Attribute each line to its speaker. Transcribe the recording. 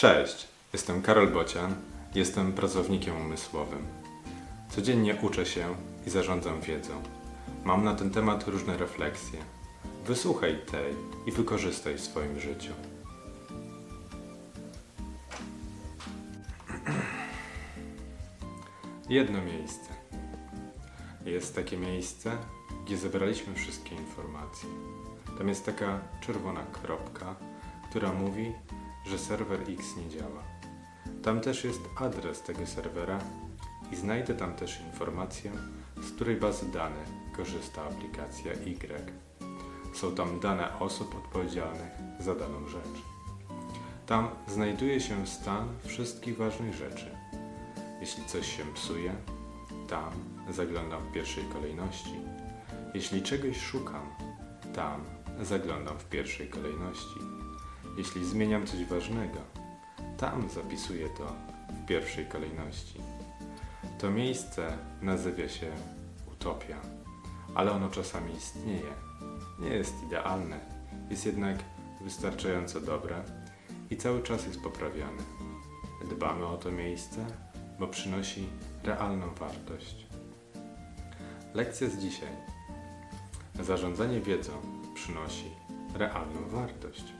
Speaker 1: Cześć, jestem Karol Bocian, jestem pracownikiem umysłowym. Codziennie uczę się i zarządzam wiedzą. Mam na ten temat różne refleksje. Wysłuchaj tej i wykorzystaj w swoim życiu. Jedno miejsce. Jest takie miejsce, gdzie zebraliśmy wszystkie informacje. Tam jest taka czerwona kropka, która mówi, że serwer X nie działa. Tam też jest adres tego serwera i znajdę tam też informację, z której bazy danych korzysta aplikacja Y. Są tam dane osób odpowiedzialnych za daną rzecz. Tam znajduje się stan wszystkich ważnych rzeczy. Jeśli coś się psuje, tam zaglądam w pierwszej kolejności. Jeśli czegoś szukam, tam zaglądam w pierwszej kolejności. Jeśli zmieniam coś ważnego, tam zapisuję to w pierwszej kolejności. To miejsce nazywa się Utopia, ale ono czasami istnieje. Nie jest idealne, jest jednak wystarczająco dobre i cały czas jest poprawiane. Dbamy o to miejsce, bo przynosi realną wartość. Lekcja z dzisiaj. Zarządzanie wiedzą przynosi realną wartość.